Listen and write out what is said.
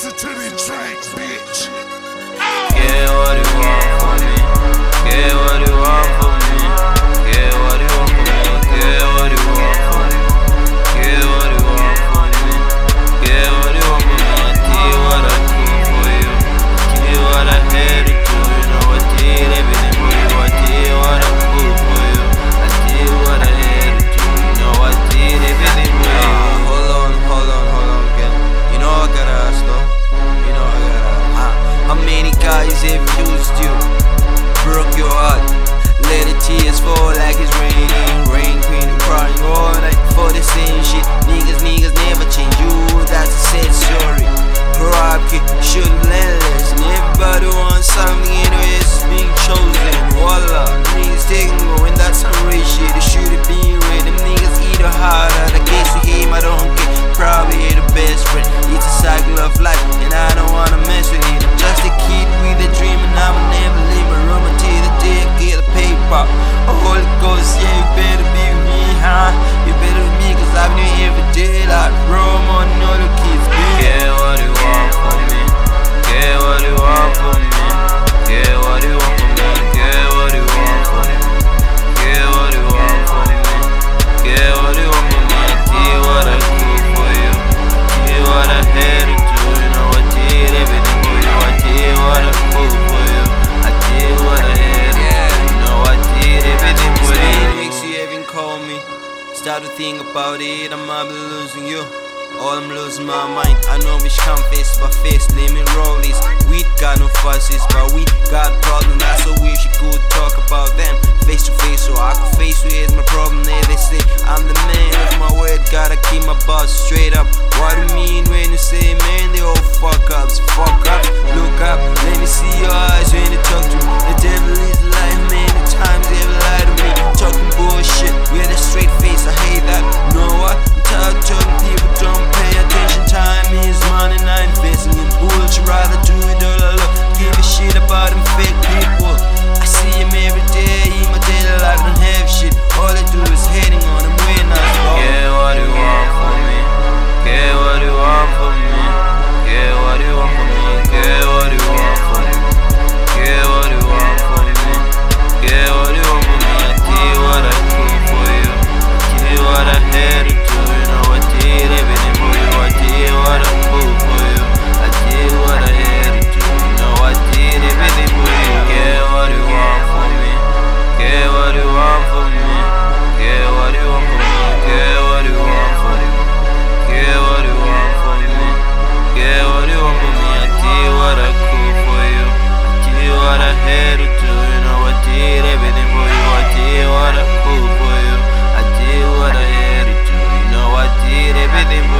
Listen to these tracks, bitch. Oh. Yeah, insomnia and being chosen. Voila, please take me when that's a. Now to think about it, I might be losing you. All I'm losing my mind. I know we can't face by face, let me roll this. We got no fusses, but we got problems. I so wish you could talk about them face to face, so I could face with my problem. They, they say I'm the man of my word, gotta keep my bars straight up. What do you mean when you say man? They all fuck ups, fuck up. Look up, let me see your eyes when you talk to me. would you rather do better do. You I did everything for you. I did what for you. I did what I had to. You know I did everything for you.